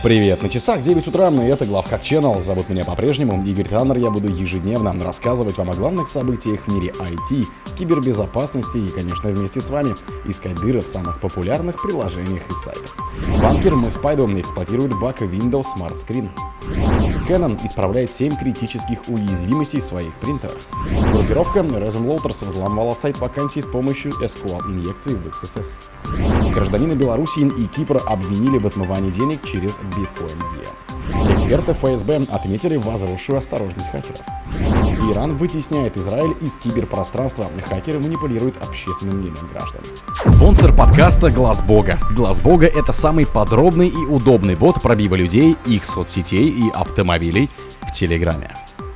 Привет, на часах 9 утра, и это Главхак Channel. Зовут меня по-прежнему Игорь Таннер. Я буду ежедневно рассказывать вам о главных событиях в мире IT, кибербезопасности и, конечно, вместе с вами искать дыры в самых популярных приложениях и сайтах. Банкер Спайдо эксплуатирует баг Windows Smart Screen. Canon исправляет 7 критических уязвимостей в своих принтерах. Группировка Resume Loaders взломала сайт вакансий с помощью SQL-инъекций в XSS. Гражданина Белоруссии и Кипра обвинили в отмывании денег через Bitcoin E. Эксперты ФСБ отметили возросшую осторожность хакеров. Иран вытесняет Израиль из киберпространства. Хакеры манипулируют общественным мнением граждан. Спонсор подкаста Глаз Бога. Глаз Бога это самый подробный и удобный бот пробива людей, их соцсетей и автомобилей в Телеграме.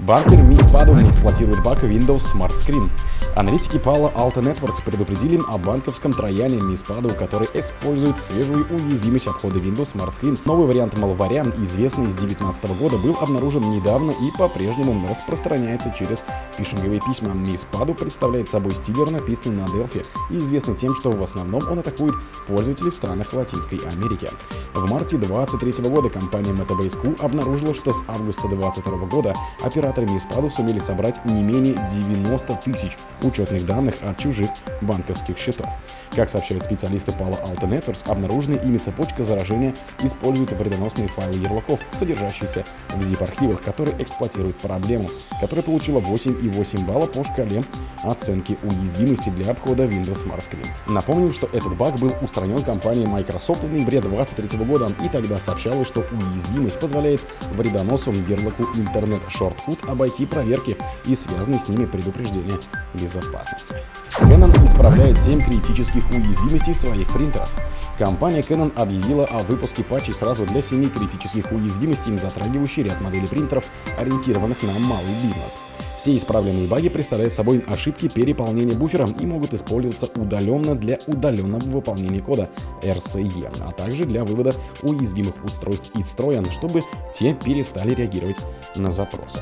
Банкер Мисс Паду эксплуатирует баг Windows Smart Screen. Аналитики Palo Alto Networks предупредили о банковском трояне Мисс Паду, который использует свежую уязвимость обхода Windows Smart Screen. Новый вариант малваря, известный с 2019 года, был обнаружен недавно и по-прежнему распространяется через фишинговые письма. Мисс Паду представляет собой стилер, написанный на Delphi, и известный тем, что в основном он атакует пользователей в странах Латинской Америки. В марте 2023 года компания Metabase Q обнаружила, что с августа 2022 года оператор операторами спаду сумели собрать не менее 90 тысяч учетных данных от чужих банковских счетов. Как сообщают специалисты Palo Alto Networks, обнаруженная ими цепочка заражения использует вредоносные файлы ярлыков, содержащиеся в zip-архивах, которые эксплуатируют проблему, которая получила 8,8 балла по шкале оценки уязвимости для обхода Windows Smart Screen. Напомним, что этот баг был устранен компанией Microsoft в ноябре 2023 года, и тогда сообщалось, что уязвимость позволяет вредоносу ярлыку Internet Shortcut обойти проверки и связанные с ними предупреждения безопасности. Canon исправляет 7 критических уязвимостей в своих принтерах. Компания Canon объявила о выпуске патчей сразу для 7 критических уязвимостей, затрагивающих ряд моделей принтеров, ориентированных на малый бизнес. Все исправленные баги представляют собой ошибки переполнения буфера и могут использоваться удаленно для удаленного выполнения кода RCE, а также для вывода уязвимых устройств из строя, чтобы те перестали реагировать на запросы.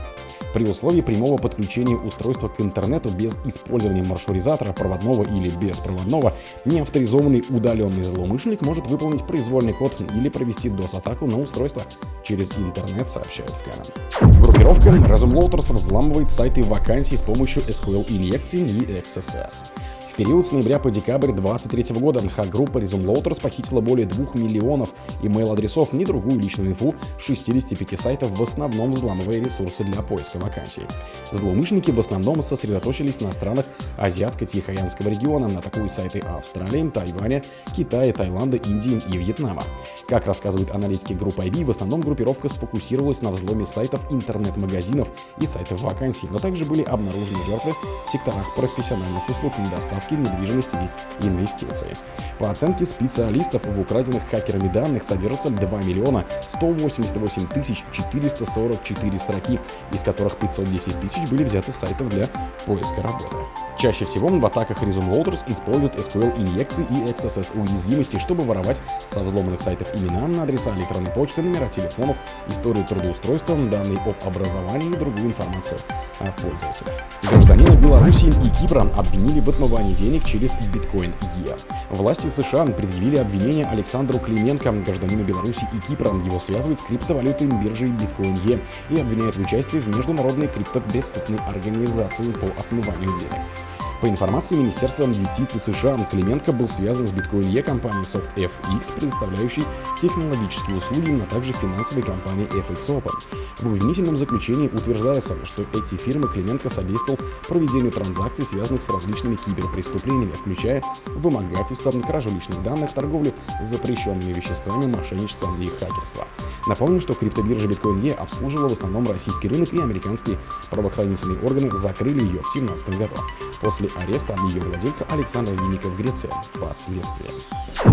При условии прямого подключения устройства к интернету без использования маршрутизатора проводного или беспроводного, неавторизованный удаленный злоумышленник может выполнить произвольный код или провести DOS-атаку на устройство через интернет, сообщают в Canon. Группировка Resume Loaders взламывает сайты вакансий с помощью SQL-инъекций и XSS. В период с ноября по декабрь 2023 года хак-группа Resume Loaders похитила более 2 миллионов email-адресов и другую личную инфу 65 сайтов, в основном взламывая ресурсы для поиска вакансий. Злоумышленники в основном сосредоточились на странах Азиатско-Тихоокеанского региона, на такие сайты Австралии, Тайваня, Китая, Таиланда, Индии и Вьетнама. Как рассказывают аналитики группы IB, в основном группировка сфокусировалась на взломе сайтов интернет-магазинов и сайтов вакансий, но также были обнаружены жертвы в секторах профессиональных услуг и доставки недвижимости и инвестиций. По оценке специалистов, в украденных хакерами данных содержится 2 миллиона 188 тысяч 444 строки, из которых 510 тысяч были взяты с сайтов для поиска работы. Чаще всего в атаках Resume Loaders используют SQL-инъекции и XSS уязвимости, чтобы воровать со взломанных сайтов имена, адреса электронной почты, номера телефонов, историю трудоустройства, данные об образовании и другую информацию о пользователях. Гражданина Беларуси и Кипра обвинили в отмывании денег через биткоин E. Власти США предъявили обвинение Александру Клименко, гражданину Беларуси и Кипра. Его связывают с криптовалютой биржей биткоин E и обвиняют в участии в международной криптобестотной организации по отмыванию денег. По информации Министерства юстиции США, Клименко был связан с биткоин-Е компанией SoftFX, предоставляющей технологические услуги, а также финансовой компанией FX Open. В обвинительном заключении утверждается, что эти фирмы Клименко содействовал проведению транзакций, связанных с различными киберпреступлениями, включая вымогательство, кражу личных данных, торговлю запрещенными веществами, мошенничество и хакерство. Напомню, что криптобиржа Bitcoin.e обслуживала в основном российский рынок и американские правоохранительные органы закрыли ее в 2017 году. После ареста ее владельца Александра Винника в Греции впоследствии.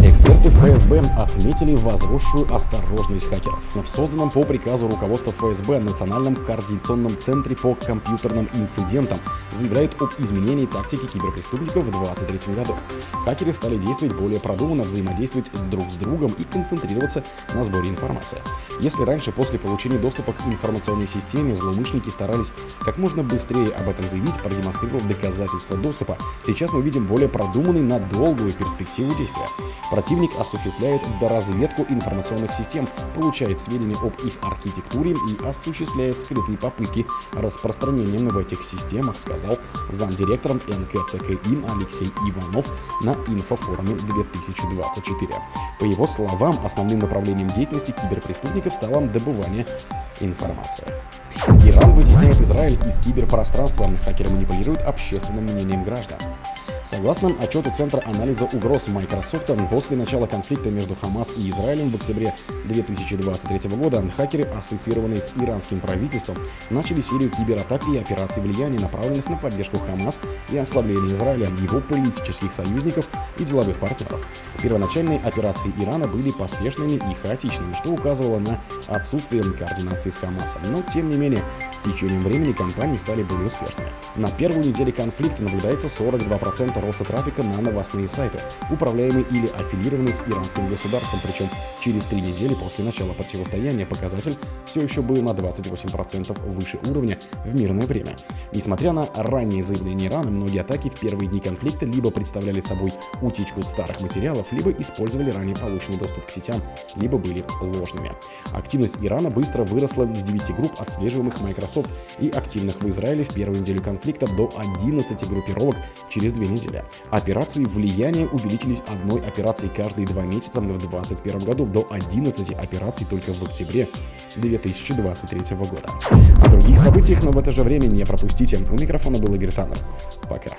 Эксперты ФСБ отметили возросшую осторожность хакеров. В созданном по приказу руководства ФСБ Национальном координационном центре по компьютерным инцидентам заявляют об изменении тактики киберпреступников в 2023 году. Хакеры стали действовать более продуманно, взаимодействовать друг с другом и концентрироваться на сборе информации. Если раньше после получения доступа к информационной системе злоумышленники старались как можно быстрее об этом заявить, продемонстрировав доказательства доступа. Сейчас мы видим более продуманный на долгую перспективу действия. Противник осуществляет доразведку информационных систем, получает сведения об их архитектуре и осуществляет скрытые попытки распространения в этих системах, сказал замдиректором НКЦКИ Алексей Иванов на инфофоруме 2024. По его словам, основным направлением деятельности киберпреступников стало добывание информации. Иран вытесняет Израиль из киберпространства. Хакеры манипулируют общественным мнением граждан. Согласно отчету Центра анализа угроз Microsoft, после начала конфликта между Хамас и Израилем в октябре 2023 года хакеры, ассоциированные с иранским правительством, начали серию кибератак и операций влияния, направленных на поддержку Хамас и ослабление Израиля, его политических союзников и деловых партнеров. Первоначальные операции Ирана были поспешными и хаотичными, что указывало на отсутствие координации с Хамасом. Но, тем не менее, с течением времени компании стали более успешными. На первую неделю конфликта наблюдается 42% роста трафика на новостные сайты, управляемые или аффилированные с иранским государством, причем через три недели после начала противостояния показатель все еще был на 28% выше уровня в мирное время. Несмотря на ранние заявления Ирана, многие атаки в первые дни конфликта либо представляли собой утечку старых материалов, либо использовали ранее полученный доступ к сетям, либо были ложными. Активность Ирана быстро выросла из 9 групп, отслеживаемых Microsoft, и активных в Израиле в первую неделю конфликта до 11 группировок через две недели пользователя. Операции влияния увеличились одной операцией каждые два месяца в 2021 году до 11 операций только в октябре 2023 года. О других событиях, но в это же время не пропустите. У микрофона был Игорь Таннер. Пока.